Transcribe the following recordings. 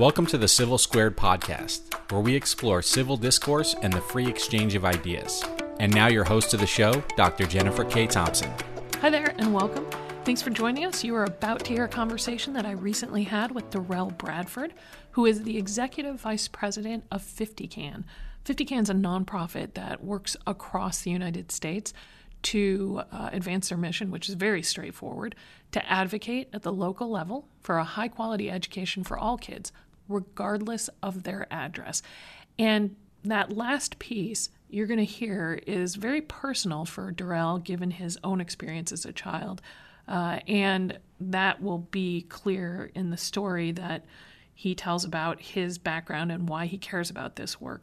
Welcome to the Civil Squared podcast, where we explore civil discourse and the free exchange of ideas. And now, your host of the show, Dr. Jennifer K. Thompson. Hi there, and welcome. Thanks for joining us. You are about to hear a conversation that I recently had with Derrell Bradford, who is the executive vice president of 50CAN. 50CAN is a nonprofit that works across the United States to uh, advance their mission, which is very straightforward to advocate at the local level for a high quality education for all kids, regardless of their address. And that last piece you're going to hear is very personal for Derrell, given his own experience as a child. Uh, and that will be clear in the story that he tells about his background and why he cares about this work.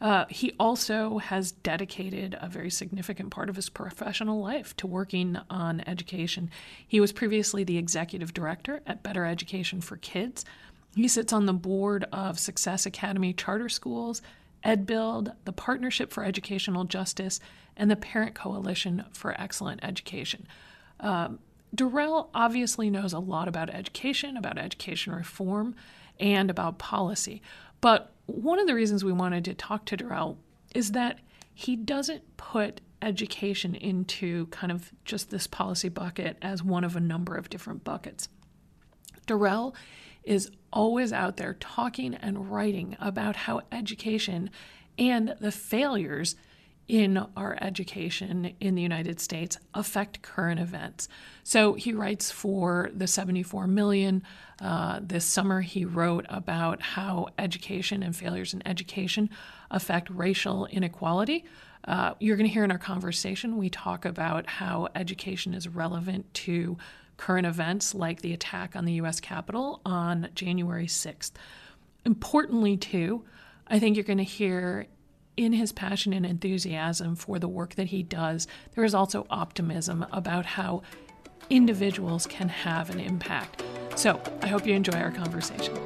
Uh, he also has dedicated a very significant part of his professional life to working on education. He was previously the executive director at Better Education for Kids. He sits on the board of Success Academy Charter Schools, EdBuild, the Partnership for Educational Justice, and the Parent Coalition for Excellent Education. Um, Derrell obviously knows a lot about education, about education reform, and about policy. But one of the reasons we wanted to talk to Derrell is that he doesn't put education into kind of just this policy bucket as one of a number of different buckets. Derrell is always out there talking and writing about how education and the failures in our education in the United States affect current events. So he writes for the 74 million. Uh, this summer, he wrote about how education and failures in education affect racial inequality. Uh, you're going to hear in our conversation, we talk about how education is relevant to current events like the attack on the U.S. Capitol on January 6th. Importantly, too, I think you're going to hear in his passion and enthusiasm for the work that he does, there is also optimism about how individuals can have an impact. So I hope you enjoy our conversation.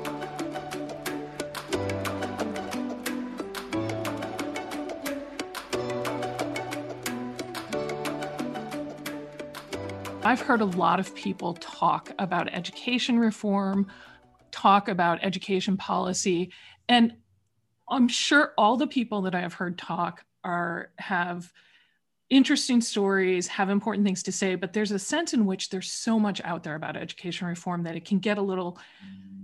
I've heard a lot of people talk about education reform, talk about education policy, and I'm sure all the people that I have heard talk are have interesting stories, have important things to say, but there's a sense in which there's so much out there about education reform that it can get a little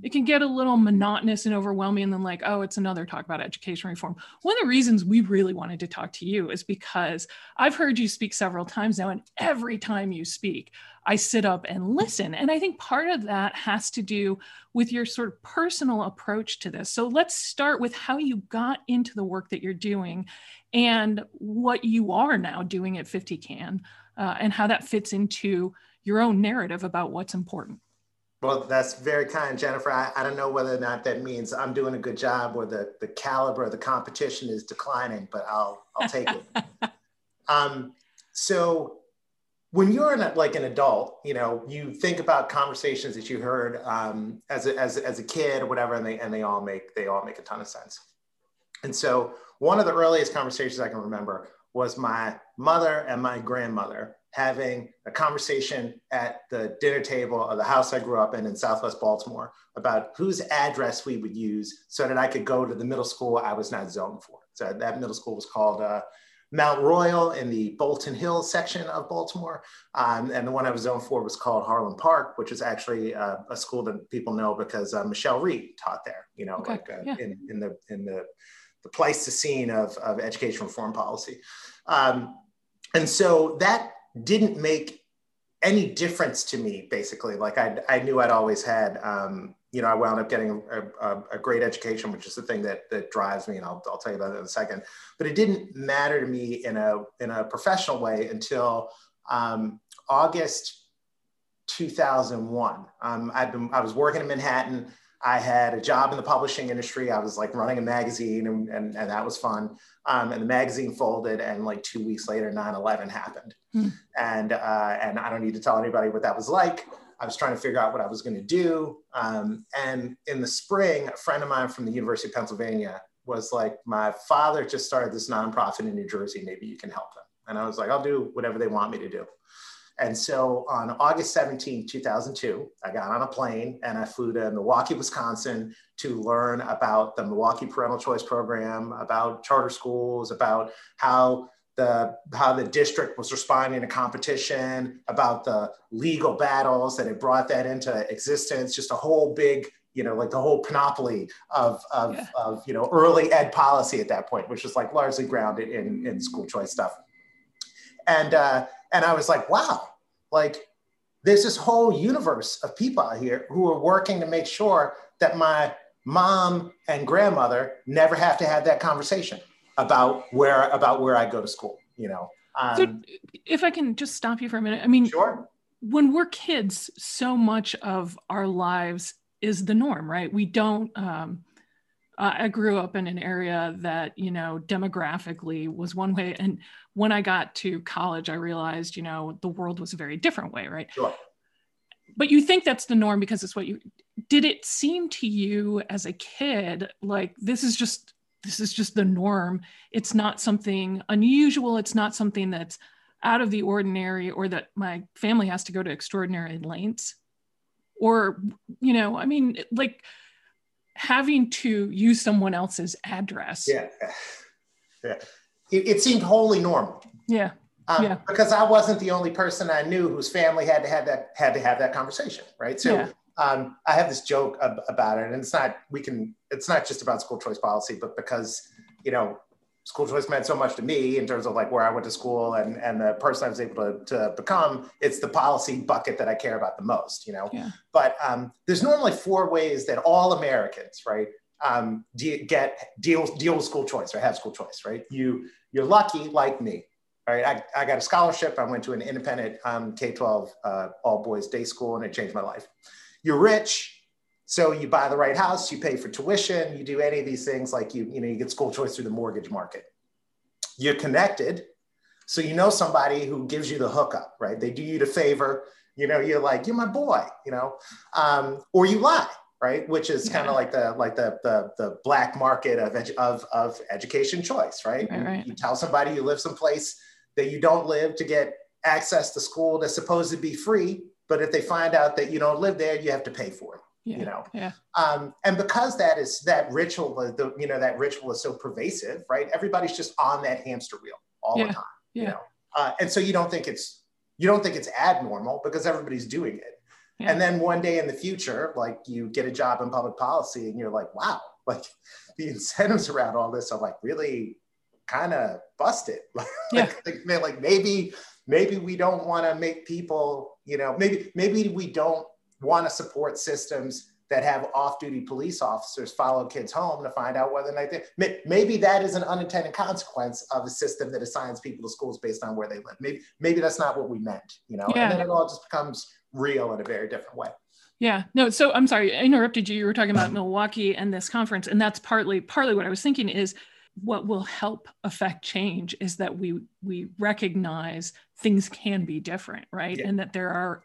it can get a little monotonous and overwhelming and then like oh it's another talk about education reform one of the reasons we really wanted to talk to you is because i've heard you speak several times now and every time you speak I sit up and listen. And I think part of that has to do with your sort of personal approach to this. So let's start with how you got into the work that you're doing and what you are now doing at 50CAN uh, and how that fits into your own narrative about what's important. Well, that's very kind, Jennifer. I, I, don't know whether or not that means I'm doing a good job or the, the caliber of the competition is declining, but I'll, I'll take it. um, so when you're an, like an adult, you know, you think about conversations that you heard um, as, a, as, as a kid or whatever, and they, and they all make, they all make a ton of sense. And so one of the earliest conversations I can remember was my mother and my grandmother having a conversation at the dinner table of the house I grew up in in Southwest Baltimore about whose address we would use so that I could go to the middle school I was not zoned for. So that middle school was called uh, Mount Royal in the Bolton Hill section of Baltimore. Um, and the one I was zoned for was called Harlem Park, which is actually uh, a school that people know because uh, Michelle Rhee taught there, you know, okay. like uh, yeah. in, in, the, in the, the Pleistocene of, of education reform policy. Um, and so that didn't make any difference to me, basically. Like I, I knew I'd always had um, you know, I wound up getting a, a, a, great education, which is the thing that that drives me, and I'll, I'll tell you about that in a second. But it didn't matter to me in a in a professional way until um, August 2001. Um, I've been I was working in Manhattan. I had a job in the publishing industry. I was like running a magazine, and and, and that was fun. Um, and the magazine folded, and like two weeks later, 9/11 happened. Hmm. And uh, and I don't need to tell anybody what that was like. I was trying to figure out what I was going to do. Um, and in the spring, a friend of mine from the University of Pennsylvania was like, My father just started this nonprofit in New Jersey. Maybe you can help them. And I was like, I'll do whatever they want me to do. And so on August 17, 2002, I got on a plane and I flew to Milwaukee, Wisconsin to learn about the Milwaukee Parental Choice Program, about charter schools, about how the how the district was responding to competition, about the legal battles that had brought that into existence, just a whole big, you know, like the whole panoply of, of, yeah. of you know, early ed policy at that point, which was like largely grounded in, in school choice stuff. And uh, and I was like, wow, like there's this whole universe of people out here who are working to make sure that my mom and grandmother never have to have that conversation about where about where I go to school. You know. Um, so if I can just stop you for a minute, I mean, sure. When we're kids, so much of our lives is the norm, right? We don't. Um, uh, I grew up in an area that, you know, demographically was one way. And when I got to college, I realized, you know, the world was a very different way, right? Sure. But you think that's the norm because it's what you did it seem to you as a kid like this is just this is just the norm. It's not something unusual. It's not something that's out of the ordinary or that my family has to go to extraordinary lengths. Or, you know, I mean, like having to use someone else's address. Yeah. Yeah. It, it seemed wholly normal. Yeah. Um, yeah. Because I wasn't the only person I knew whose family had to have that had to have that conversation, right? So yeah. um, I have this joke ab- about it, and it's not we can it's not just about school choice policy, but because you know school choice meant so much to me in terms of like where I went to school and, and the person I was able to, to become, it's the policy bucket that I care about the most, you know? Yeah. But um, there's normally four ways that all Americans, right, um, de- get deal, deal with school choice or have school choice, right? You, you're lucky like me, right? I, I got a scholarship. I went to an independent um, K-12 uh, all boys day school and it changed my life. You're rich, so you buy the right house, you pay for tuition, you do any of these things like you, you know, you get school choice through the mortgage market. You're connected. So you know somebody who gives you the hookup, right? They do you the favor, you know, you're like, you're my boy, you know, um, or you lie, right? Which is kind of like the like the, the the black market of edu- of of education choice, right? right, right. You, you tell somebody you live someplace that you don't live to get access to school that's supposed to be free, but if they find out that you don't live there, you have to pay for it yeah, you know yeah. um, and because that is that ritual the you know that ritual is so pervasive right everybody's just on that hamster wheel all yeah, the time yeah. you know uh, and so you don't think it's you don't think it's abnormal because everybody's doing it and then one day in the future like you get a job in public policy and you're like wow like the incentives around all this are like really kind of busted like, yeah. like, like maybe maybe we don't want to make people you know maybe maybe we don't want to support systems that have off-duty police officers follow kids home to find out whether or not they maybe that is an unintended consequence of a system that assigns people to schools based on where they live. Maybe maybe that's not what we meant you know? Yeah. and then it all just becomes real in a very different way. Yeah. No so i'm sorry i interrupted you. You were talking about milwaukee and this conference and that's partly partly what i was thinking is what will help affect change is that we we recognize things can be different right? Yeah. and that there are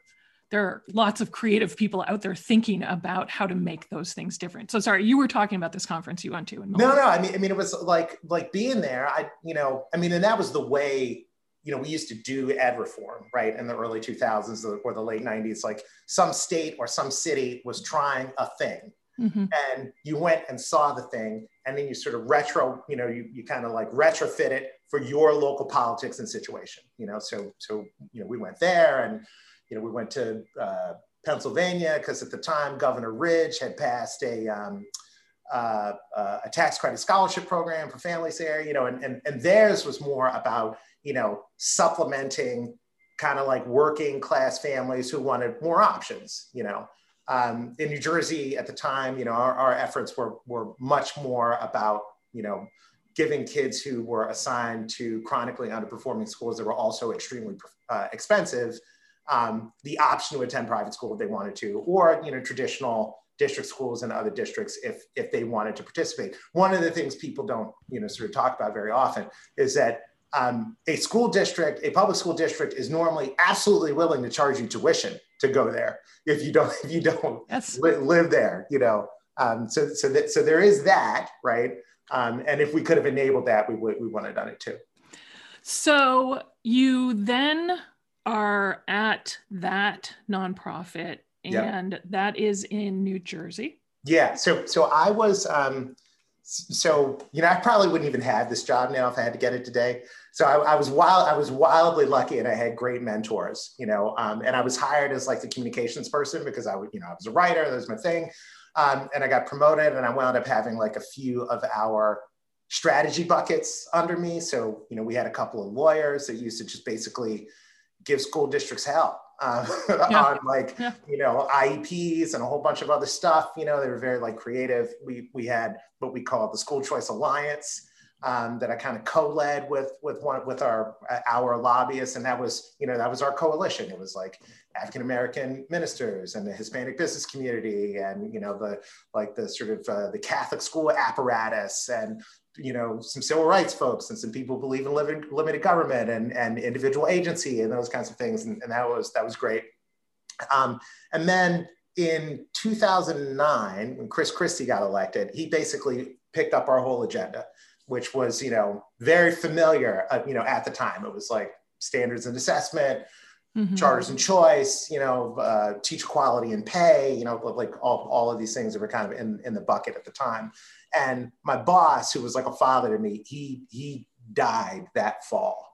there are lots of creative people out there thinking about how to make those things different. So sorry, you were talking about this conference you went to. In no, no, I mean, I mean, it was like like being there. I, you know, I mean, and that was the way you know we used to do ed reform, right, in the early 2000s or the late 90s. Like some state or some city was trying a thing, mm-hmm. and you went and saw the thing, and then you sort of retro, you know, you you kind of like retrofit it for your local politics and situation. You know, so so you know we went there and you know, we went to uh, Pennsylvania because at the time Governor Ridge had passed a, um, uh, uh, a tax credit scholarship program for families there, you know, and, and, and theirs was more about, you know, supplementing kind of like working class families who wanted more options, you know. Um, in New Jersey at the time, you know, our, our efforts were, were much more about, you know, giving kids who were assigned to chronically underperforming schools that were also extremely uh, expensive um, the option to attend private school if they wanted to, or you know traditional district schools and other districts if if they wanted to participate. One of the things people don't you know sort of talk about very often is that um, a school district, a public school district, is normally absolutely willing to charge you tuition to go there if you don't if you don't yes. li- live there. You know, um, so so that so there is that right. Um, and if we could have enabled that, we would we would have done it too. So you then are at that nonprofit, and yep. that is in New Jersey. Yeah. So so I was um, so you know I probably wouldn't even have this job now if I had to get it today. So I, I was wild. I was wildly lucky, and I had great mentors. You know, um, and I was hired as like the communications person because I would you know I was a writer. That was my thing. Um, and I got promoted, and I wound up having like a few of our strategy buckets under me. So you know we had a couple of lawyers that used to just basically give school districts hell uh, yeah. on like yeah. you know IEPs and a whole bunch of other stuff. You know, they were very like creative. We we had what we call the School Choice Alliance um, that I kind of co-led with with one with our our lobbyists, and that was you know that was our coalition. It was like African American ministers and the Hispanic business community, and you know the like the sort of uh, the Catholic school apparatus and you know some civil rights folks and some people believe in living, limited government and, and individual agency and those kinds of things. And, and that was that was great. Um, and then in 2009 when chris christie got elected he basically picked up our whole agenda which was you know very familiar uh, you know at the time. It was like standards and assessment mm-hmm. charters and choice you know uh, teacher quality and pay you know like all, all of these things that were kind of in, in the bucket at the time and my boss, who was like a father to me, he he died that fall.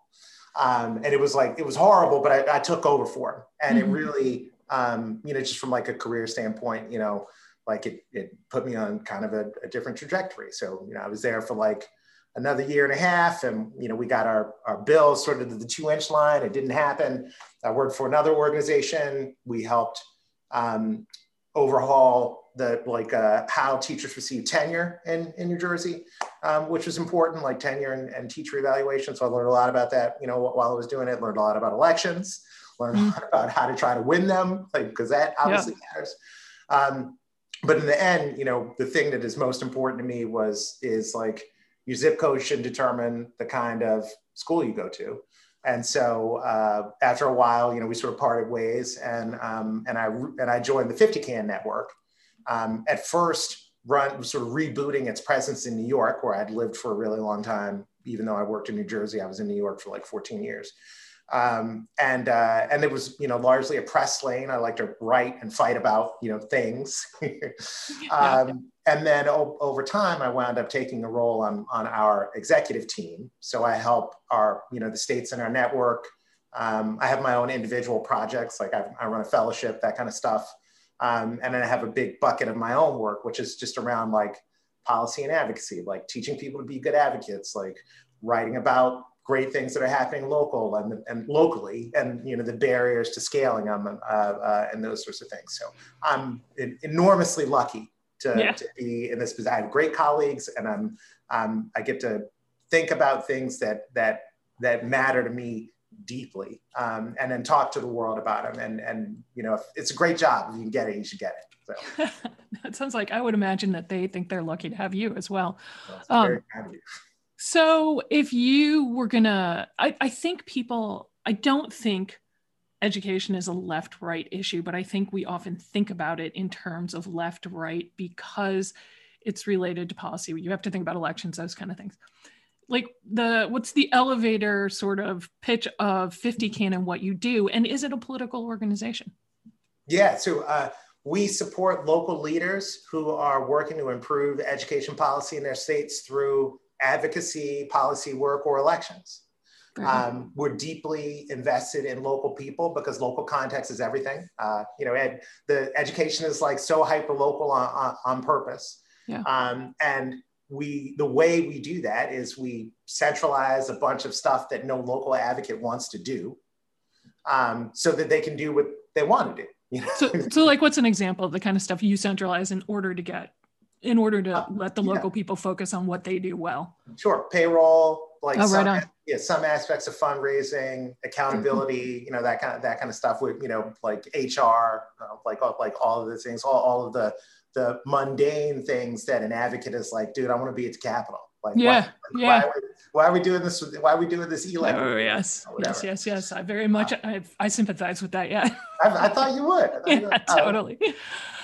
Um, and it was like it was horrible, but I, I took over for him, and mm-hmm. it really, um, you know, just from like a career standpoint, you know, like it it put me on kind of a, a different trajectory. So you know, I was there for like another year and a half, and you know, we got our our bill sort of to the two inch line. It didn't happen. I worked for another organization. We helped um, overhaul the like uh, how teachers receive tenure in, in New Jersey, um, which was important, like tenure and, and, teacher evaluation. So I learned a lot about that, you know, while I was doing it, learned a lot about elections, learned mm. a lot about how to try to win them, like, because that obviously yeah. matters. Um, but in the end, you know, the thing that is most important to me was, is like your zip code should determine the kind of school you go to. And so uh, after a while, you know, we sort of parted ways, and um, and I and I joined the 50CAN network. Um, at first, run was sort of rebooting its presence in New York, where I'd lived for a really long time. Even though I worked in New Jersey, I was in New York for like 14 years. Um, and uh, and it was you know largely a press lane. I like to write and fight about you know things. um, and then o- over time, I wound up taking a role on, on our executive team. So I help our, you know, the states in our network. Um, I have my own individual projects, like I, I run a fellowship, that kind of stuff. Um, and then I have a big bucket of my own work, which is just around like policy and advocacy, like teaching people to be good advocates, like writing about great things that are happening local and, and locally and you know the barriers to scaling them uh, uh, and those sorts of things so i'm enormously lucky to, yeah. to be in this position. I have great colleagues, and I'm um, I get to think about things that that that matter to me deeply, um, and then talk to the world about them. And and you know, it's a great job. If you can get it, you should get it. So. that sounds like I would imagine that they think they're lucky to have you as well. um, so if you were gonna, I, I think people, I don't think education is a left right issue, but I think we often think about it in terms of left right because it's related to policy. You have to think about elections, those kind of things. Like the what's the elevator sort of pitch of 50CAN and what you do, and is it a political organization? Yeah, so uh, we support local leaders who are working to improve education policy in their states through advocacy, policy work, or elections. Um, we're deeply invested in local people because local context is everything. Uh, you know, ed, the education is like so hyper local on, on, on, purpose. Yeah. Um, and we, the way we do that is we centralize a bunch of stuff that no local advocate wants to do, um, so that they can do what they want to do. You know? so, so like, what's an example of the kind of stuff you centralize in order to get, in order to uh, let the local yeah. people focus on what they do well? Sure, payroll, like oh, some, right yeah, some aspects of fundraising, accountability, mm-hmm. you know, that kind of that kind of stuff with, you know, like HR, uh, like like all of the things, all, all of the the mundane things that an advocate is like, dude, I want to be at the Capitol. Like, yeah, why, yeah. Why are, we, why are, we, doing this? Why are we doing this Oh yes, yes, yes, yes. I very much, I, I sympathize with that. Yeah, I, I thought you would. yeah, you would. Oh. totally.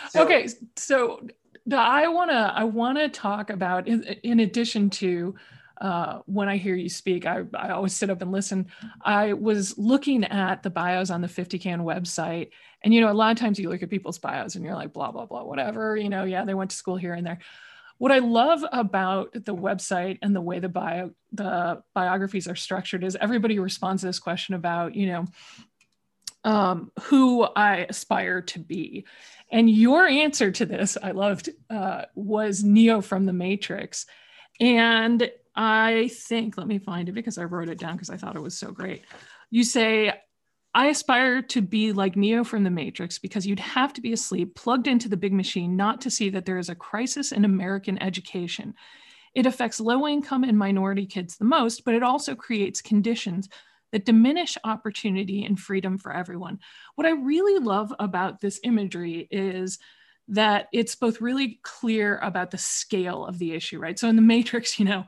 So, okay, so I wanna, I wanna talk about in, in addition to uh, when I hear you speak. I, I always sit up and listen. I was looking at the bios on the 50CAN website. And, you know, a lot of times you look at people's bios and you're like, blah, blah, blah, whatever. You know, yeah, they went to school here and there. What I love about the website and the way the bio the biographies are structured is everybody responds to this question about, you know, um, who I aspire to be. And your answer to this, I loved, uh, was Neo from the Matrix. And I think, let me find it because I wrote it down because I thought it was so great. You say, I aspire to be like Neo from the Matrix because you'd have to be asleep, plugged into the big machine, not to see that there is a crisis in American education. It affects low income and minority kids the most, but it also creates conditions that diminish opportunity and freedom for everyone. What I really love about this imagery is that it's both really clear about the scale of the issue, right? So in the Matrix, you know,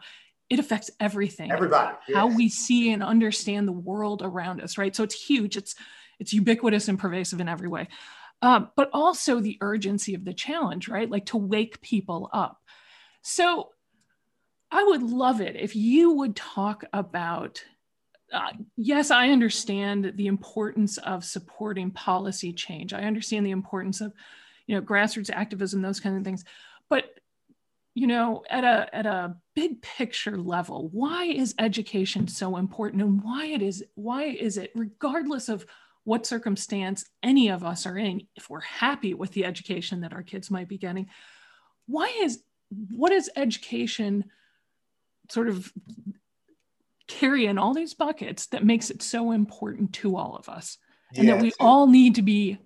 it affects everything. Everybody. Yeah. How we see and understand the world around us, right? So it's huge. It's it's ubiquitous and pervasive in every way. Um, but also the urgency of the challenge, right? Like to wake people up. So I would love it if you would talk about uh, yes, I understand the importance of supporting policy change. I understand the importance of, you know, grassroots activism, those kind of things. But, you know, at a at a big picture level, why is education so important, and why it is why is it, regardless of what circumstance any of us are in, if we're happy with the education that our kids might be getting, why is what is education sort of carry in all these buckets that makes it so important to all of us and yeah, that we all need to be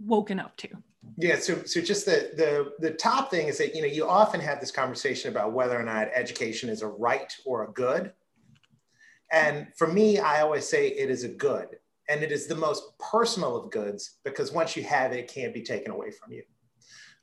woken up to yeah so so just the the the top thing is that you know you often have this conversation about whether or not education is a right or a good and for me i always say it is a good and it is the most personal of goods because once you have it it can't be taken away from you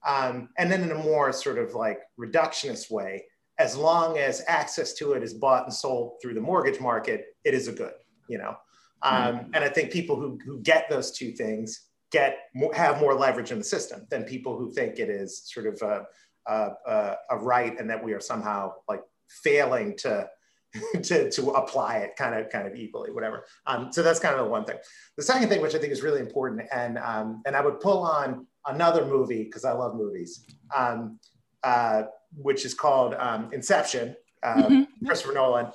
um, and then in a more sort of like reductionist way as long as access to it is bought and sold through the mortgage market, it is a good, you know. Um, mm-hmm. and I think people who, who get those two things get more, have more leverage in the system than people who think it is sort of a, a, a right and that we are somehow like failing to to, to apply it kind of kind of equally, whatever. Um, so that's kind of the one thing. The second thing, which I think is really important, and um, and I would pull on another movie because I love movies. Um, uh, which is called um, Inception, uh, mm-hmm. Christopher Nolan.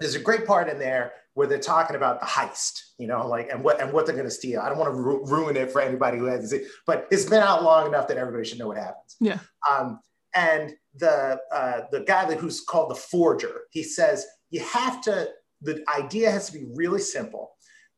There's a great part in there where they're talking about the heist, you know, like and what and what they're going to steal. I don't want to ru- ruin it for anybody who hasn't seen, but it's been out long enough that everybody should know what happens. Yeah. Um, and the uh, the guy that who's called the forger, he says you have to. The idea has to be really simple,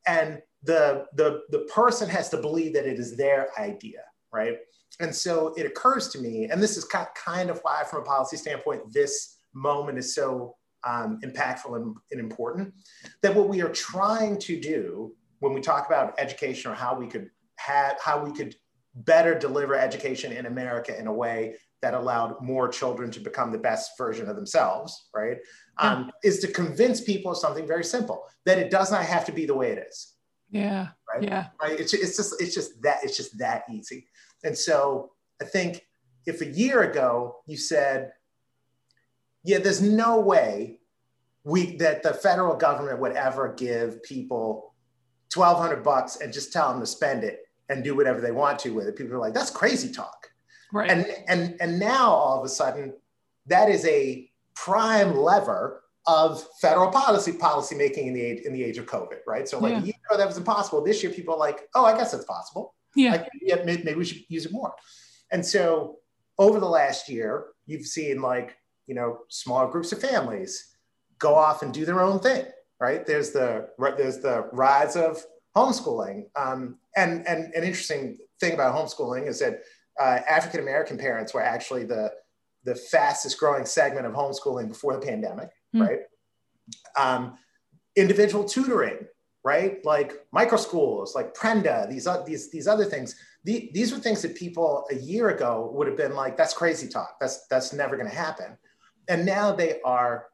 and the the the person has to believe that it is their idea, right? And so it occurs to me, and this is kind of why, from a policy standpoint, this moment is so um, impactful and, and important, that what we are trying to do when we talk about education or how we could have, how we could better deliver education in America in a way that allowed more children to become the best version of themselves, right? Um, is to convince people of something very simple that it does not have to be the way it is. Yeah. Right. Yeah. Right. It's, it's just it's just that it's just that easy. And so I think if a year ago you said, yeah, there's no way we that the federal government would ever give people 1200 bucks and just tell them to spend it and do whatever they want to with it. People are like, that's crazy talk. Right. And and and now all of a sudden that is a prime lever of federal policy policy making in the age in the age of COVID, right? So like yeah. a year ago that was impossible. This year people are like, oh, I guess it's possible. Yeah. Like, yeah, maybe we should use it more. And so over the last year, you've seen like, you know, small groups of families go off and do their own thing, right? There's the there's the rise of homeschooling. Um, and, and an interesting thing about homeschooling is that uh, African American parents were actually the the fastest growing segment of homeschooling before the pandemic, mm. right? Um, individual tutoring right? Like micro schools, like Prenda, these, these, these other things. The, these were things that people a year ago would have been like, that's crazy talk. That's, that's never going to happen. And now they are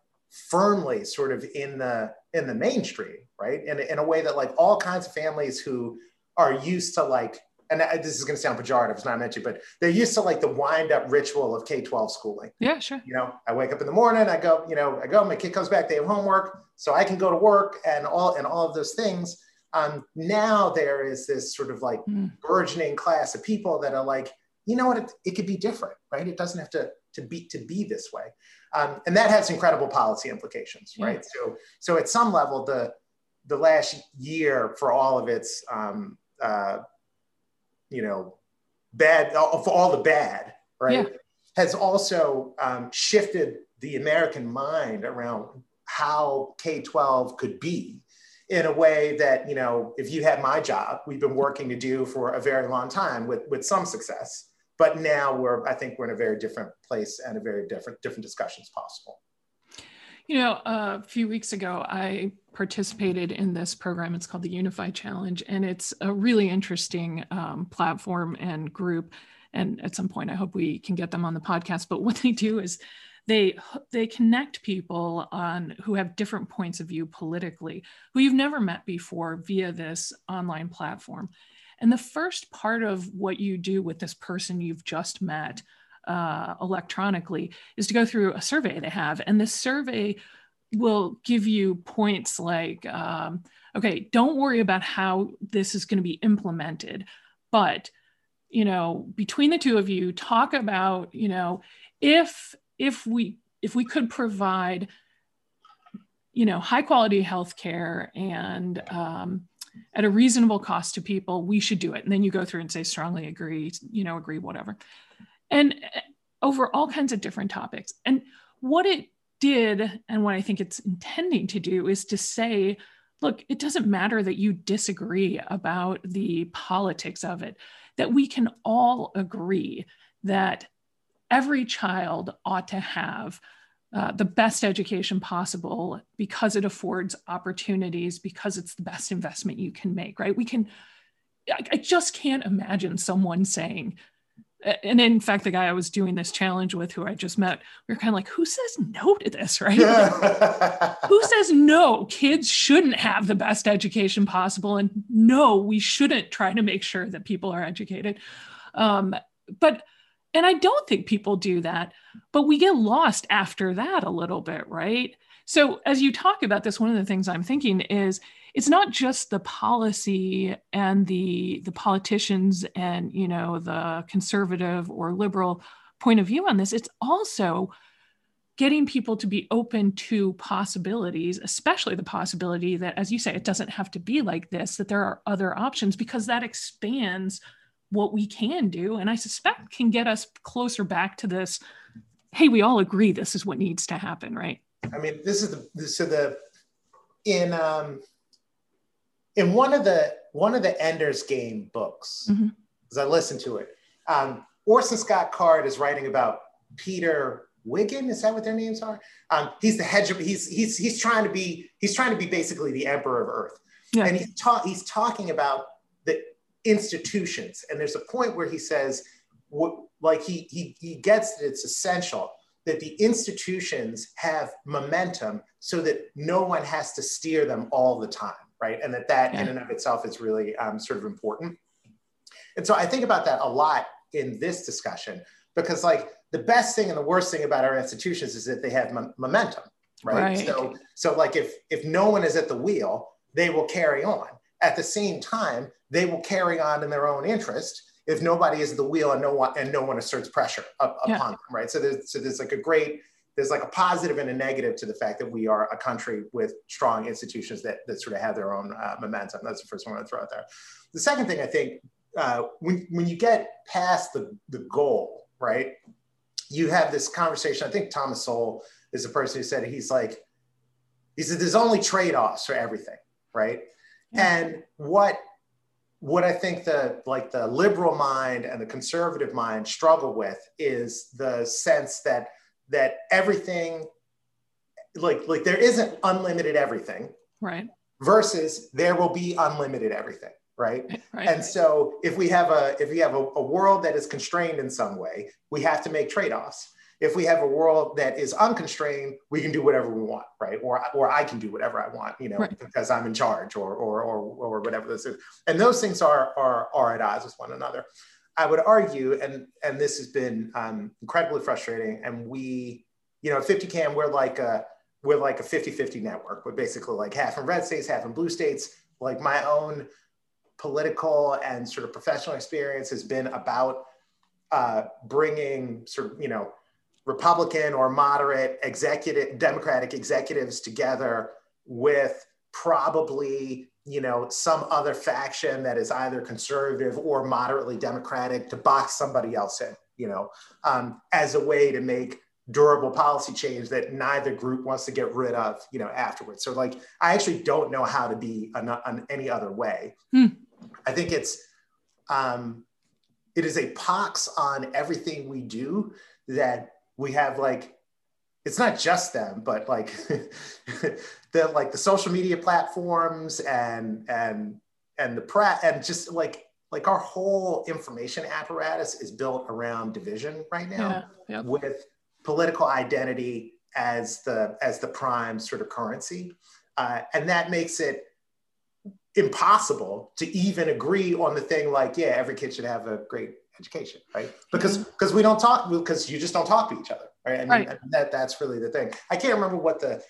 firmly sort of in the, in the mainstream, right? In, in a way that like all kinds of families who are used to like and this is going to sound pejorative, it's not meant to, but they're used to like the wind up ritual of K 12 schooling. Yeah, sure. You know, I wake up in the morning, I go, you know, I go, my kid comes back, they have homework, so I can go to work and all, and all of those things. Um, now there is this sort of like mm. burgeoning class of people that are like, you know what, it, it could be different, right? It doesn't have to, to be, to be this way. Um, and that has incredible policy implications, right? Yeah. So, so at some level, the, the last year for all of its um, uh, you know, bad for all the bad, right? Yeah. Has also um, shifted the American mind around how K 12 could be in a way that, you know, if you had my job, we've been working to do for a very long time with, with some success. But now we're, I think we're in a very different place and a very different, different discussions possible. You know, a few weeks ago, I participated in this program. It's called the Unify Challenge, and it's a really interesting um, platform and group. And at some point, I hope we can get them on the podcast. But what they do is they they connect people on who have different points of view politically, who you've never met before via this online platform. And the first part of what you do with this person you've just met uh, electronically is to go through a survey they have. And this survey will give you points like, um, okay, don't worry about how this is going to be implemented, but you know, between the two of you, talk about, you know, if if we if we could provide, you know, high quality healthcare and um, at a reasonable cost to people, we should do it. And then you go through and say strongly agree, you know, agree, whatever and uh, over all kinds of different topics. And what it did, and what I think it's intending to do, is to say, look, it doesn't matter that you disagree about the politics of it, that we can all agree that every child ought to have uh, the best education possible because it affords opportunities, because it's the best investment you can make, right? We can, I, I just can't imagine someone saying, and in fact, the guy I was doing this challenge with, who I just met, we were kind of like, who says no to this, right? Like, who says no? Kids shouldn't have the best education possible. And no, we shouldn't try to make sure that people are educated. Um, but, and I don't think people do that, but we get lost after that a little bit, right? So as you talk about this, one of the things I'm thinking is, it's not just the policy and the the politicians and you know the conservative or liberal point of view on this it's also getting people to be open to possibilities especially the possibility that as you say it doesn't have to be like this that there are other options because that expands what we can do and i suspect can get us closer back to this hey we all agree this is what needs to happen right i mean this is the so the in um in one of the one of the Ender's Game books, because mm-hmm. I listened to it, um, Orson Scott Card is writing about Peter Wiggin. Is that what their names are? Um, he's the hedge. He's he's he's trying to be he's trying to be basically the emperor of Earth, yeah. and he's ta- he's talking about the institutions. And there's a point where he says, what, like he he he gets that it's essential that the institutions have momentum so that no one has to steer them all the time right? And that that yeah. in and of itself is really um, sort of important. And so I think about that a lot in this discussion because like the best thing and the worst thing about our institutions is that they have m- momentum, right? right? So so like if if no one is at the wheel, they will carry on. At the same time, they will carry on in their own interest if nobody is at the wheel and no one and no one asserts pressure up, yeah. upon them, right? So there's so there's like a great there's like a positive and a negative to the fact that we are a country with strong institutions that, that sort of have their own uh, momentum. That's the first one I throw out there. The second thing I think, uh, when, when you get past the, the goal, right, you have this conversation. I think Thomas Sowell is the person who said he's like, he said there's only trade-offs for everything, right? And what what I think the like the liberal mind and the conservative mind struggle with is the sense that that everything like like there isn't unlimited everything right. versus there will be unlimited everything right? right. And so if we have a if we have a, a, world that is constrained in some way we have to make trade-offs if we have a world that is unconstrained, we can do whatever we want, right? Or, or I can do whatever I want, you know, right. because I'm in charge or, or, or, or whatever this is. And those things are, are, are at odds with one another. I would argue, and, and this has been um, incredibly frustrating. And we, you know, 50CAN, we're like a, we're like a 50-50 network. We're basically like half in red states, half in blue states. Like my own political and sort of professional experience has been about uh, bringing sort of, you know, Republican or moderate executive, Democratic executives together with probably you know some other faction that is either conservative or moderately democratic to box somebody else in you know um, as a way to make durable policy change that neither group wants to get rid of you know afterwards so like i actually don't know how to be on, on any other way hmm. i think it's um, it is a pox on everything we do that we have like it's not just them but like the like the social media platforms and and and the press and just like like our whole information apparatus is built around division right now yeah, with political identity as the as the prime sort of currency. Uh, and that makes it impossible to even agree on the thing like yeah every kid should have a great education, right? Because because mm-hmm. we don't talk because you just don't talk to each other, right? And, right. and that that's really the thing. I can't remember what the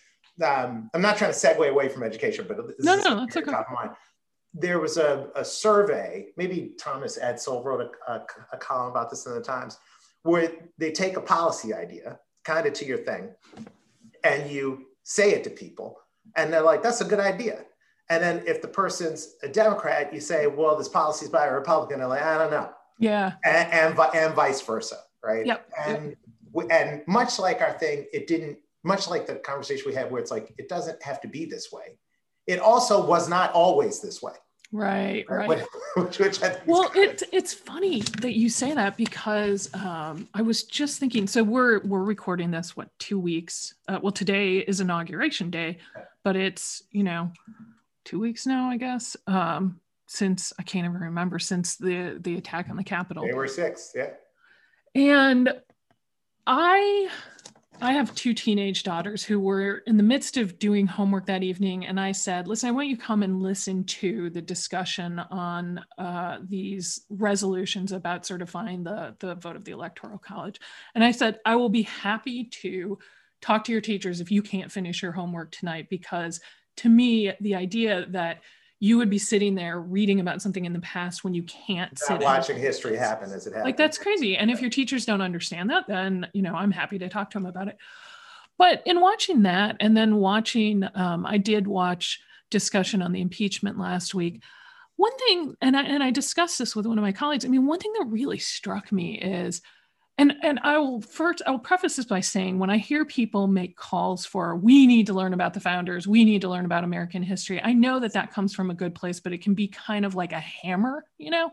um, I'm not trying to segue away from education, but no, no, that's okay. Top of mind. There was a, a survey, maybe Thomas Edsall wrote a, a, a column about this in the Times, where they take a policy idea, kind of to your thing, and you say it to people, and they're like, "That's a good idea." And then if the person's a Democrat, you say, "Well, this policy is by a Republican," and they're like, "I don't know." Yeah. And, and, and vice versa, right? Yep. And, and much like our thing, it didn't, much like the conversation we had where it's like, it doesn't have to be this way. It also was not always this way. Right, right. Which, which well, it, it's funny that you say that because um, I was just thinking. So we're we're recording this what two weeks? Uh, well, today is inauguration day, but it's you know two weeks now, I guess. Um, since I can't even remember since the the attack on the Capitol. They were six, yeah. And I I have two teenage daughters who were in the midst of doing homework that evening, and I said, "Listen, I want you to come and listen to the discussion on uh, these resolutions about certifying the the vote of the Electoral College." And I said, "I will be happy to talk to your teachers if you can't finish your homework tonight, because to me, the idea that you would be sitting there reading about something in the past when you can't sit watching and, history happen as it happens. Like that's crazy. And if your teachers don't understand that, then you know I'm happy to talk to them about it. But in watching that, and then watching, um, I did watch discussion on the impeachment last week. One thing, and I, and I discussed this with one of my colleagues. I mean, one thing that really struck me is and and i will first i will preface this by saying when i hear people make calls for we need to learn about the founders we need to learn about american history i know that that comes from a good place but it can be kind of like a hammer you know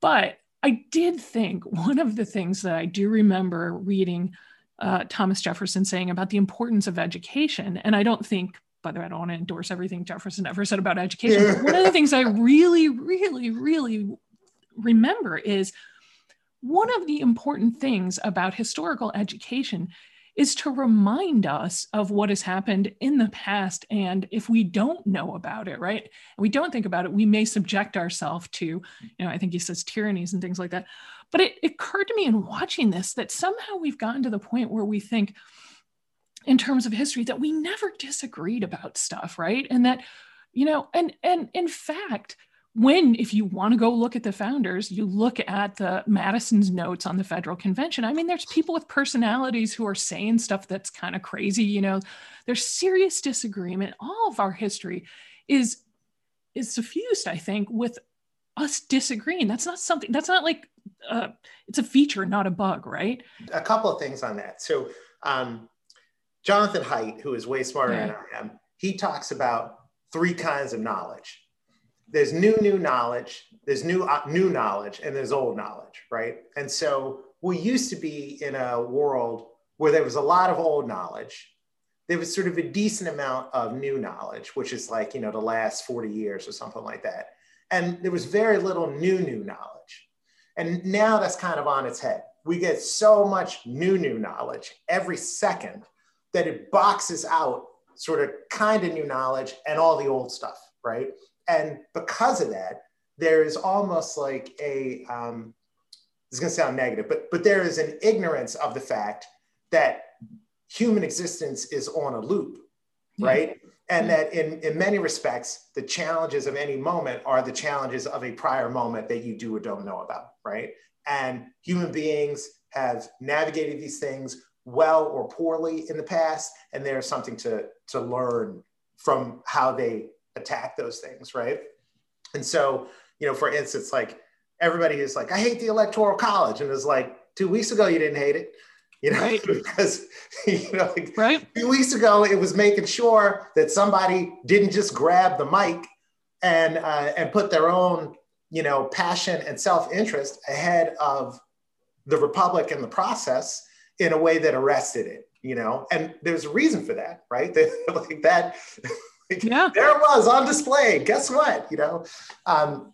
but i did think one of the things that i do remember reading uh, thomas jefferson saying about the importance of education and i don't think by the way, I don't want to endorse everything Jefferson ever said about education. But one of the things I really, really, really remember is one of the important things about historical education is to remind us of what has happened in the past. And if we don't know about it, right, and we don't think about it, we may subject ourselves to, you know, I think he says tyrannies and things like that. But it, it occurred to me in watching this that somehow we've gotten to the point where we think, in terms of history, that we never disagreed about stuff, right? And that, you know, and and in fact, when if you want to go look at the founders you look at the madison's notes on the federal convention. I mean there's people with personalities who are saying stuff that's kind of crazy you know? There's serious disagreement. All of our history is is suffused i think with us disagreeing. That's not something that's not like uh, it's a feature not a bug right? A couple of things on that. So um, jonathan haidt who is way smarter than i am he talks about three kinds of knowledge there's new new knowledge there's new uh, new knowledge and there's old knowledge right? And so we used to be in a world where there was a lot of old knowledge. There was sort of a decent amount of new knowledge which is like you know the last 40 years or something like that. And there was very little new new knowledge. And now that's kind of on its head. We get so much new, new knowledge every second that it boxes out sort of kind of new knowledge and all the old stuff, right? And because of that, there is almost like a, um, this is going to sound negative, but, but there is an ignorance of the fact that human existence is on a loop, right? And that in, in many respects, the challenges of any moment are the challenges of a prior moment that you do or don't know about, right? And human beings have navigated these things well or poorly in the past, and there's something to, to learn from how they attack those things, right? And so, you know, for instance, like everybody is like, I hate the electoral college. And it's like, two weeks ago, you didn't hate it. You know, right. because you know, like right. few weeks ago, it was making sure that somebody didn't just grab the mic and uh, and put their own, you know, passion and self-interest ahead of the republic and the process in a way that arrested it. You know, and there's a reason for that, right? Like that, yeah. there it was on display. Guess what? You know, um,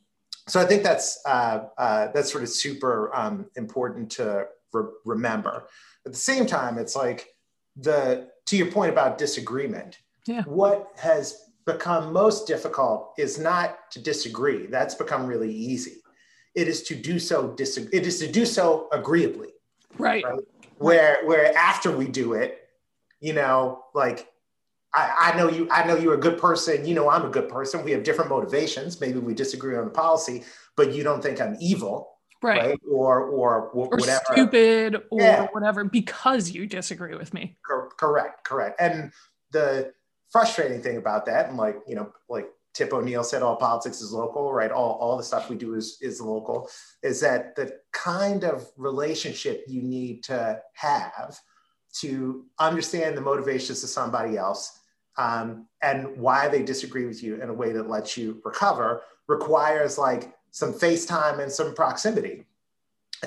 so I think that's uh, uh, that's sort of super um, important to re- remember. At the same time, it's like the to your point about disagreement. Yeah. What has become most difficult is not to disagree. That's become really easy. It is to do so disagree. It is to do so agreeably. Right. right? Where where after we do it, you know, like I, I, know you, I know you're a good person. You know, I'm a good person. We have different motivations. Maybe we disagree on the policy, but you don't think I'm evil. Right. right? Or, or, or, whatever. stupid or yeah. whatever because you disagree with me. Cor- correct. Correct. And the frustrating thing about that, and like, you know, like Tip O'Neill said, all politics is local, right? All, all the stuff we do is, is local, is that the kind of relationship you need to have to understand the motivations of somebody else um, and why they disagree with you in a way that lets you recover requires like some FaceTime and some proximity.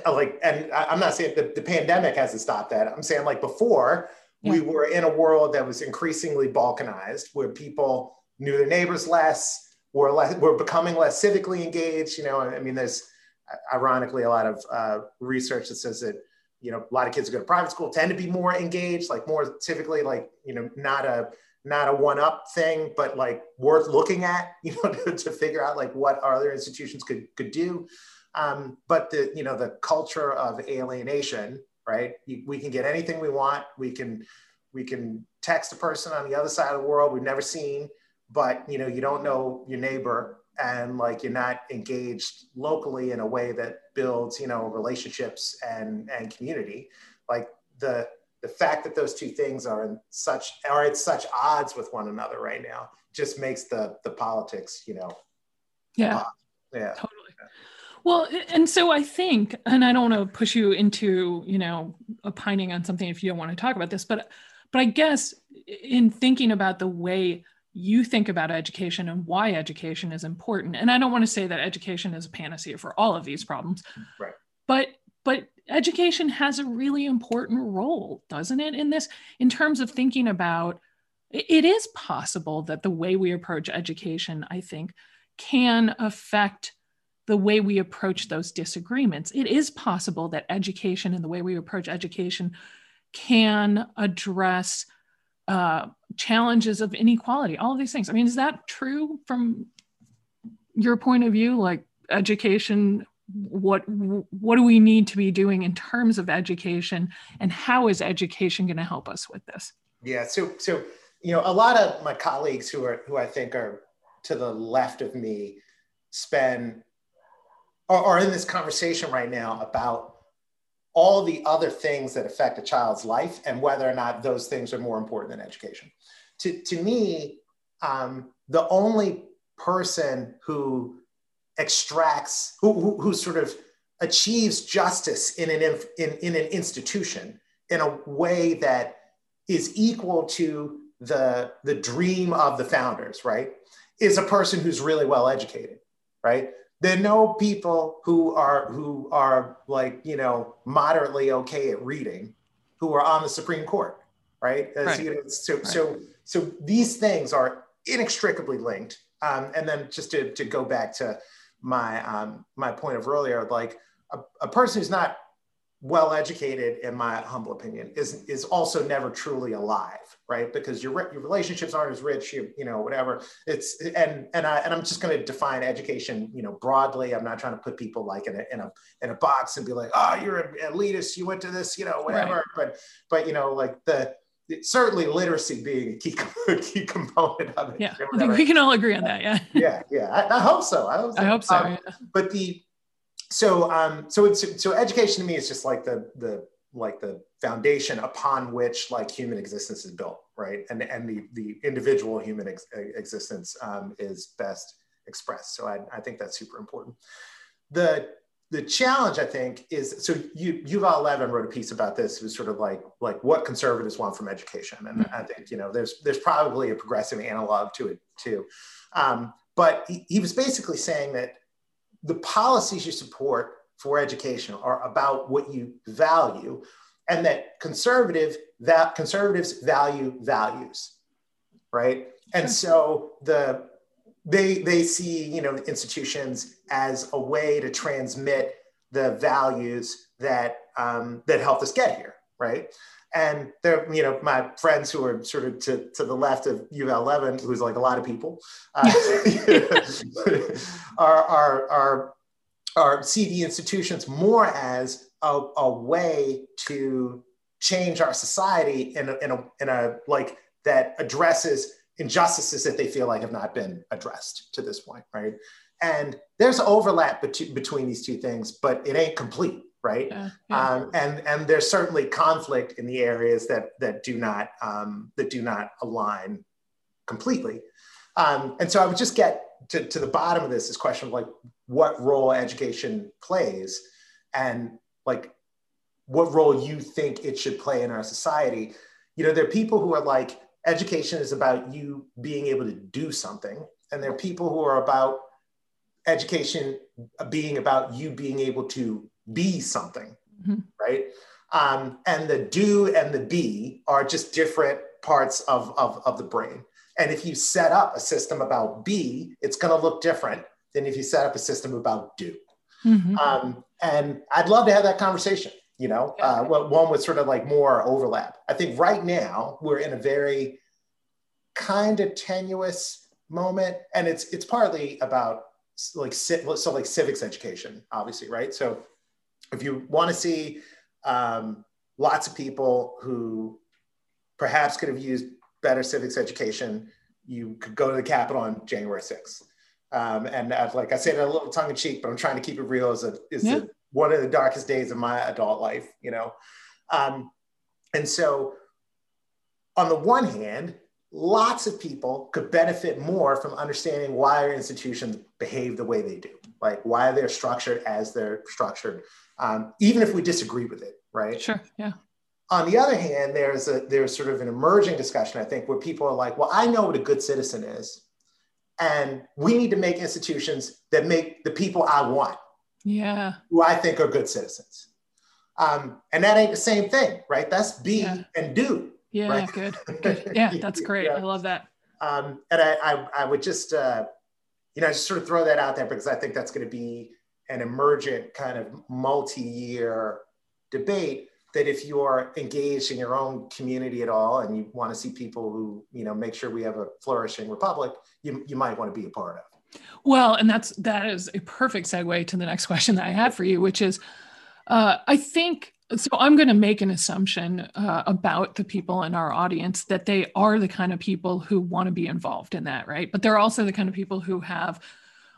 Uh, like, and I'm not saying the, the pandemic hasn't stopped that. I'm saying like before, yeah. we were in a world that was increasingly balkanized, where people knew their neighbors less, were less, were becoming less civically engaged. You know, I mean, there's ironically a lot of uh, research that says that you know a lot of kids who go to private school tend to be more engaged, like more typically like you know not a not a one up thing, but like worth looking at, you know, to, to figure out like what other institutions could could do. Um, but the you know the culture of alienation, right? We can get anything we want. We can we can text a person on the other side of the world we've never seen, but you know you don't know your neighbor and like you're not engaged locally in a way that builds you know relationships and and community. Like the the fact that those two things are in such are at such odds with one another right now just makes the the politics you know yeah. uh, yeah. Totally. Well and so i think and i don't want to push you into you know opining on something if you don't want to talk about this but but i guess in thinking about the way you think about education and why education is important. And i don't want to say that education is a panacea for all of these problems right. but but education has a really important role, doesn't it, in this, in terms of thinking about it is possible that the way we approach education, I think, can affect the way we approach those disagreements. It is possible that education and the way we approach education can address uh, challenges of inequality, all of these things. I mean, is that true from your point of view? Like education what what do we need to be doing in terms of education and how is education going to help us with this yeah so so you know a lot of my colleagues who are who i think are to the left of me spend are, are in this conversation right now about all the other things that affect a child's life and whether or not those things are more important than education to, to me um, the only person who extracts, who, who, who sort of achieves justice in an, in, in an institution in a way that is equal to the, the dream of the founders, right? Is a person who's really well educated, right? There are no people who are who are like you know moderately okay at reading who are on the Supreme Court, right? Right. You know, so right. so so these things are inextricably linked. Um, and then just to, to go back to my um, my point of earlier, like a, a person who's not well educated, in my humble opinion, is is also never truly alive, right? Because your your relationships aren't as rich, you you know, whatever. It's and and I and I'm just going to define education, you know, broadly. I'm not trying to put people like in a in a in a box and be like, oh, you're an elitist, you went to this, you know, whatever. Right. But but you know, like the certainly literacy being a key, key component of it. Yeah, I think we can all agree on that. Yeah. yeah, yeah. I, I hope so. I hope so. I hope so um, yeah. But the so um so it's so education to me is just like the the like the foundation upon which like human existence is built, right? And and the the individual human ex- existence um, is best expressed. So I, I think that's super important. The the challenge I think is so you Yuval Levin wrote a piece about this. It was sort of like like what conservatives want from education, and mm-hmm. I think you know there's there's probably a progressive analog to it too. Um, but he, he was basically saying that the policies you support for education are about what you value, and that conservative that conservatives value values, right? And so the they they see you know institutions as a way to transmit the values that um, that helped us get here, right? And they're, you know, my friends who are sort of to, to the left of Yuval Levin, who's like a lot of people, uh, are, are, are, are see the institutions more as a, a way to change our society in a, in a, in a like that addresses injustices that they feel like have not been addressed to this point, right? And there's overlap bet- between these two things, but it ain't complete, right? Yeah, yeah. Um, and and there's certainly conflict in the areas that that do not um, that do not align completely. Um, and so I would just get to, to the bottom of this this question of like what role education plays and like what role you think it should play in our society. You know, there are people who are like education is about you being able to do something, and there are people who are about education being about you being able to be something, mm-hmm. right? Um, and the do and the be are just different parts of, of, of the brain. And if you set up a system about be, it's going to look different than if you set up a system about do. Mm-hmm. Um, and I'd love to have that conversation, you know, uh, one with sort of like more overlap. I think right now we're in a very kind of tenuous moment. And it's, it's partly about like so like civics education, obviously, right? So if you want to see um, lots of people who perhaps could have used better civics education, you could go to the Capitol on January 6th. Um, and I've, like I said, a little tongue in cheek, but I'm trying to keep it real as a, is yeah. one of the darkest days of my adult life, you know? Um, and so on the one hand, lots of people could benefit more from understanding why our institutions behave the way they do, like why they're structured as they're structured, um, even if we disagree with it, right? Sure, yeah. On the other hand, there's a there's sort of an emerging discussion, I think, where people are like, well, I know what a good citizen is, and we need to make institutions that make the people I want, yeah, who I think are good citizens. Um, and that ain't the same thing, right? That's be yeah. and do. Yeah, right? good. good. Yeah, that's great. Yeah. I love that. Um, and I, I, I, would just, uh, you know, I just sort of throw that out there because I think that's going to be an emergent kind of multi-year debate that if you are engaged in your own community at all and you want to see people who, you know, make sure we have a flourishing republic, you, you might want to be a part of. Well, and that's that is a perfect segue to the next question that I have for you, which is, uh, I think so I'm going to make an assumption uh, about the people in our audience that they are the kind of people who want to be involved in that, right? But they're also the kind of people who have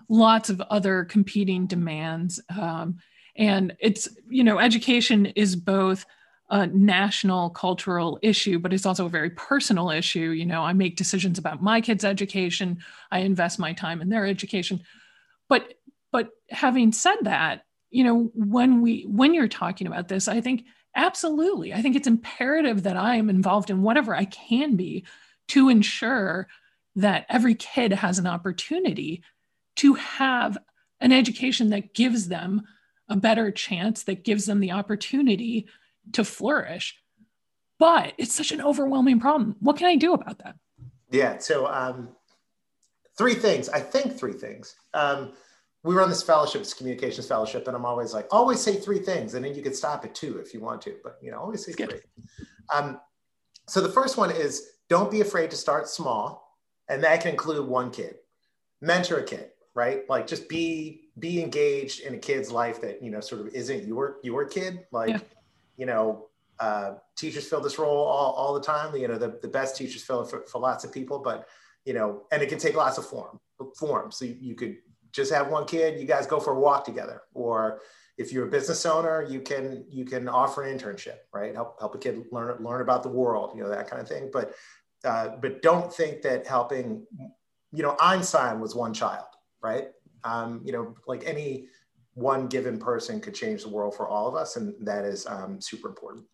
lots of other competing demands. Um, and it's, you know, education is both a national cultural issue, but it's also a very personal issue. You know, I make decisions about my kids' education, I invest my time in their education. But but having said that, you know when we when you're talking about this i think absolutely. I think it's imperative that i am involved in whatever i can be to ensure that every kid has an opportunity to have an education that gives them a better chance that gives them the opportunity to flourish. But it's such an overwhelming problem. What can i do about that? Yeah so um, three things. I think three things. Um, we run this fellowship, this communications fellowship, and I'm always like, always say three things, and then you could stop at two if you want to, but you know, always say three. Um, so the first one is don't be afraid to start small, and that can include one kid. Mentor a kid, right? Like just be be engaged in a kid's life that you know sort of isn't your your kid. Like, yeah. you know, uh, teachers fill this role all, all the time. You know, the, the best teachers fill it for, for lots of people, but you know, and it can take lots of form forms. So you, you could just have one kid, you guys go for a walk together. Or if you're a business owner, you can you can offer an internship, right? Help help a kid learn learn about the world, you know, that kind of thing. But uh, but don't think that helping, you know, Einstein was one child, right? Um, you know, like any one given person could change the world for all of us, and that is um, super important.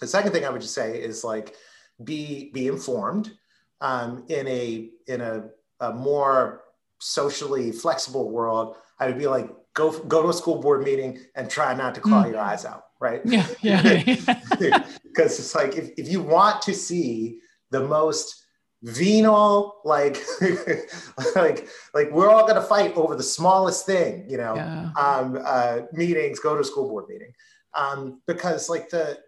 The second thing I would just say is like be be informed um, in a in a, a more socially flexible world, I would be like, go go to a school board meeting and try not to claw mm. your eyes out, right? Yeah, yeah. Because it's like if, if you want to see the most venal, like like like we're all gonna fight over the smallest thing, you know. Yeah. Um, uh, meetings, go to a school board meeting, um, because like the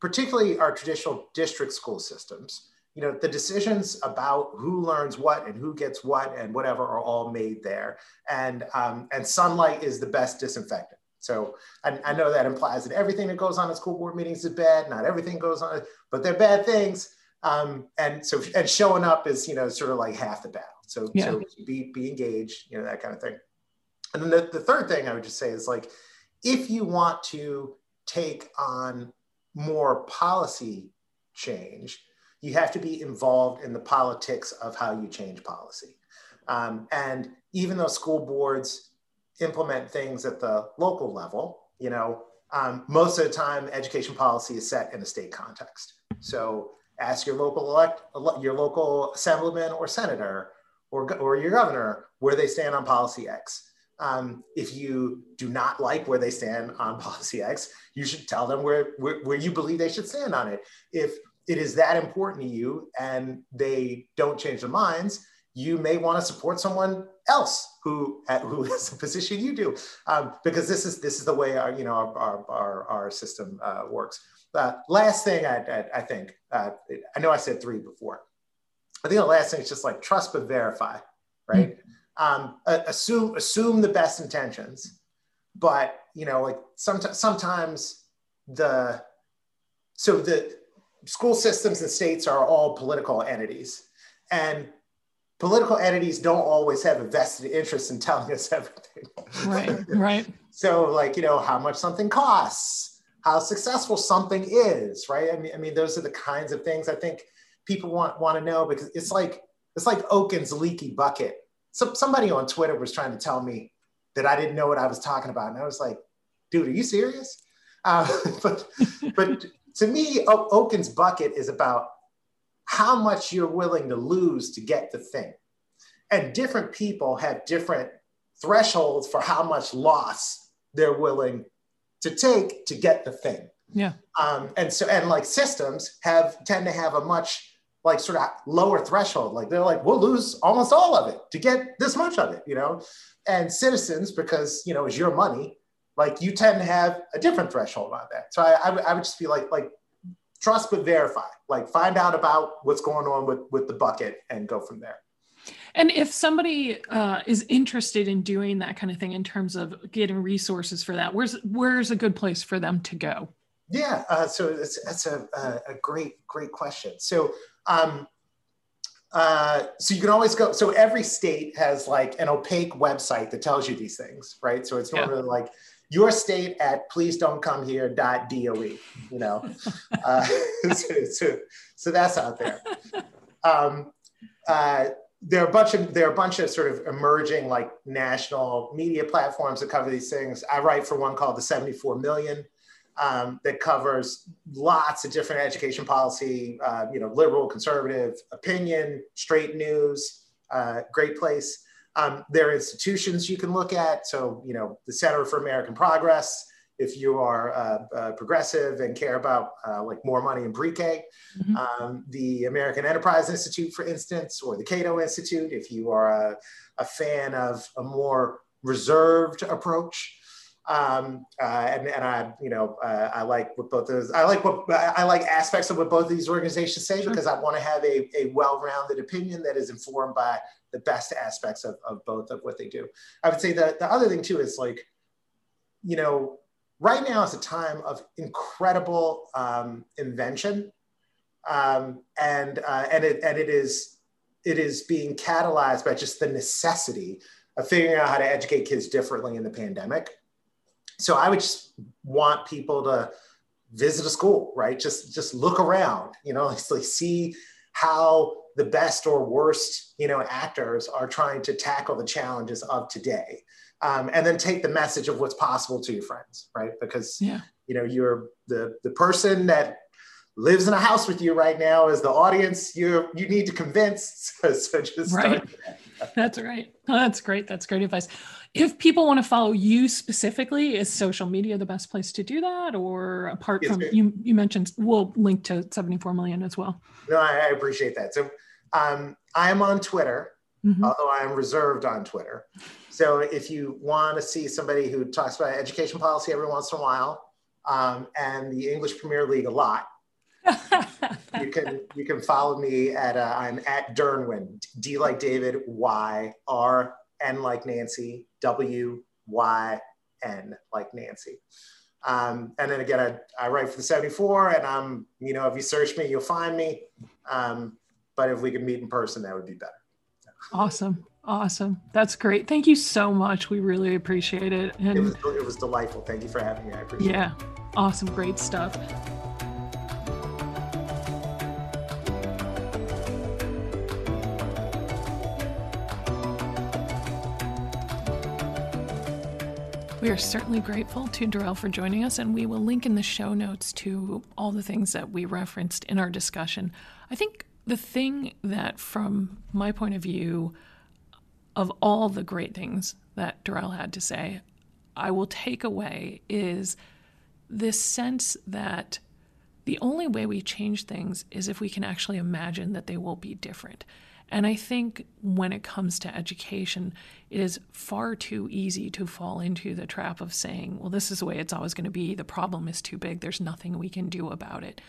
particularly our traditional district school systems you know the decisions about who learns what and who gets what and whatever are all made there. And um, and sunlight is the best disinfectant. So I, I, know that implies that everything that goes on at school board meetings is bad not everything goes on but they're bad things. Um, and so and showing up is you know sort of like half the battle. So yeah. so be be engaged you know that kind of thing. And then the, the third thing i would just say is like if you want to take on more policy change you have to be involved in the politics of how you change policy. Um, and even though school boards implement things at the local level, you know, um, most of the time education policy is set in a state context. So ask your local elect, your local assemblyman or senator or, or your governor where they stand on policy X. Um, if you do not like where they stand on policy X, you should tell them where, where, where you believe they should stand on it. If it is that important to you and they don't change their minds, you may want to support someone else who who has a position you do, um, because this is this is the way our you know our our, our system uh, works. Uh, last thing I, I, I think uh, I know I said three before. I think the last thing is just like trust but verify, right? Mm-hmm. Um, assume assume the best intentions, but you know like sometimes sometimes the so the school systems and states are all political entities. And political entities don't always have a vested interest in telling us everything. Right, right. so, like, you know, how much something costs, how successful something is, right? I mean, I mean, those are the kinds of things I think people want want to know because it's like it's like Okun's leaky bucket. So somebody on Twitter was trying to tell me that I didn't know what I was talking about, and I was like, "Dude, are you serious?" Uh, but but to me, o- Okun's bucket is about how much you're willing to lose to get the thing. And different people have different thresholds for how much loss they're willing to take to get the thing. Yeah. Um, and so, and like systems have tend to have a much like sort of lower threshold. Like they're like, we'll lose almost all of it to get this much of it, you know? And citizens, because, you know, it's your money, like you tend to have a different threshold on that. So I, I, w- I would just be like like trust but verify. Like find out about what's going on with with the bucket and go from there. And if somebody uh, is interested in doing that kind of thing in terms of getting resources for that, where's where's a good place for them to go? Yeah, uh, so it's, that's a, a, great great question. So um, uh, so you can always go. So every state has like an opaque website that tells you these things, right? So it's normally yeah. like your state at please don't come here dot doe you know? Uh, so, so, so, that's out there. Um, uh, there are a bunch of there are a bunch of sort of emerging like national media platforms that cover these things. I write for one called the 74 million um, that covers lots of different education policy uh, you know liberal conservative opinion straight news uh, great place um, there are institutions you can look at. So, you know, the Center for American Progress, if you are uh, uh, progressive and care about uh, like more money in pre-K, mm-hmm. um, the American Enterprise Institute, for instance, or the Cato Institute, if you are a, a fan of a more reserved approach. Um, uh, and, and I, you know, uh, I like what both those, I like what, I like aspects of what both of these organizations say sure. because I want to have a, a well-rounded opinion that is informed by the best aspects of, of both of what they do. I would say that the other thing too is like, you know, right now is a time of incredible um, invention. Um, and, uh, and, it, and it is, it is being catalyzed by just the necessity of figuring out how to educate kids differently in the pandemic. So I would just want people to visit a school, right? Just just look around, you know, like see how the best or worst, you know, actors are trying to tackle the challenges of today. Um, and then take the message of what's possible to your friends, right? Because yeah. you know you're the the person that lives in a house with you right now as the audience you you need to convince so, so just right that's right. Oh, that's great. That's great advice. If people want to follow you specifically is social media the best place to do that? Or apart yes, from you you mentioned we'll link to 74 million as well. No i, I appreciate that. So um, i'm on twitter mm-hmm. although i'm reserved on twitter. So if you want to see somebody who talks about education policy every once in a while um, and the english premier league a lot you can you can follow me at uh, I'm at Dyrnwyn D like David Y R N like Nancy W Y N like Nancy. Um, and then again, I, I write for the 74 and I'm, you know, if you search me, you'll find me. Um, but if we could meet in person, that would be better. Awesome. Awesome. That's great. Thank you so much. We really appreciate it. And it was, it was delightful. Thank you for having me. I appreciate yeah, it. Yeah. Awesome. Great stuff. We are certainly grateful to Derrell for joining us, and we will link in the show notes to all the things that we referenced in our discussion. I think the thing that, from my point of view, of all the great things that Derrell had to say, I will take away is this sense that the only way we change things is if we can actually imagine that they will be different. And I think when it comes to education, it is far too easy to fall into the trap of saying, well, this is the way it's always going to be. The problem is too big. There's nothing we can do about it.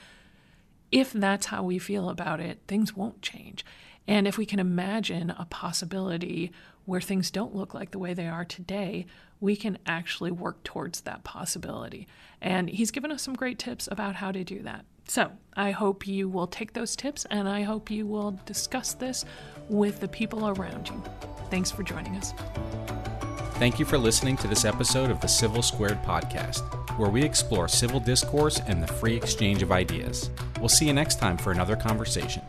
If that's how we feel about it, things won't change. And if we can imagine a possibility where things don't look like the way they are today, we can actually work towards that possibility. And he's given us some great tips about how to do that. So I hope you will take those tips and I hope you will discuss this with the people around you. Thanks for joining us. Thank you for listening to this episode of the Civil Squared podcast, where we explore civil discourse and the free exchange of ideas. We'll see you next time for another conversation.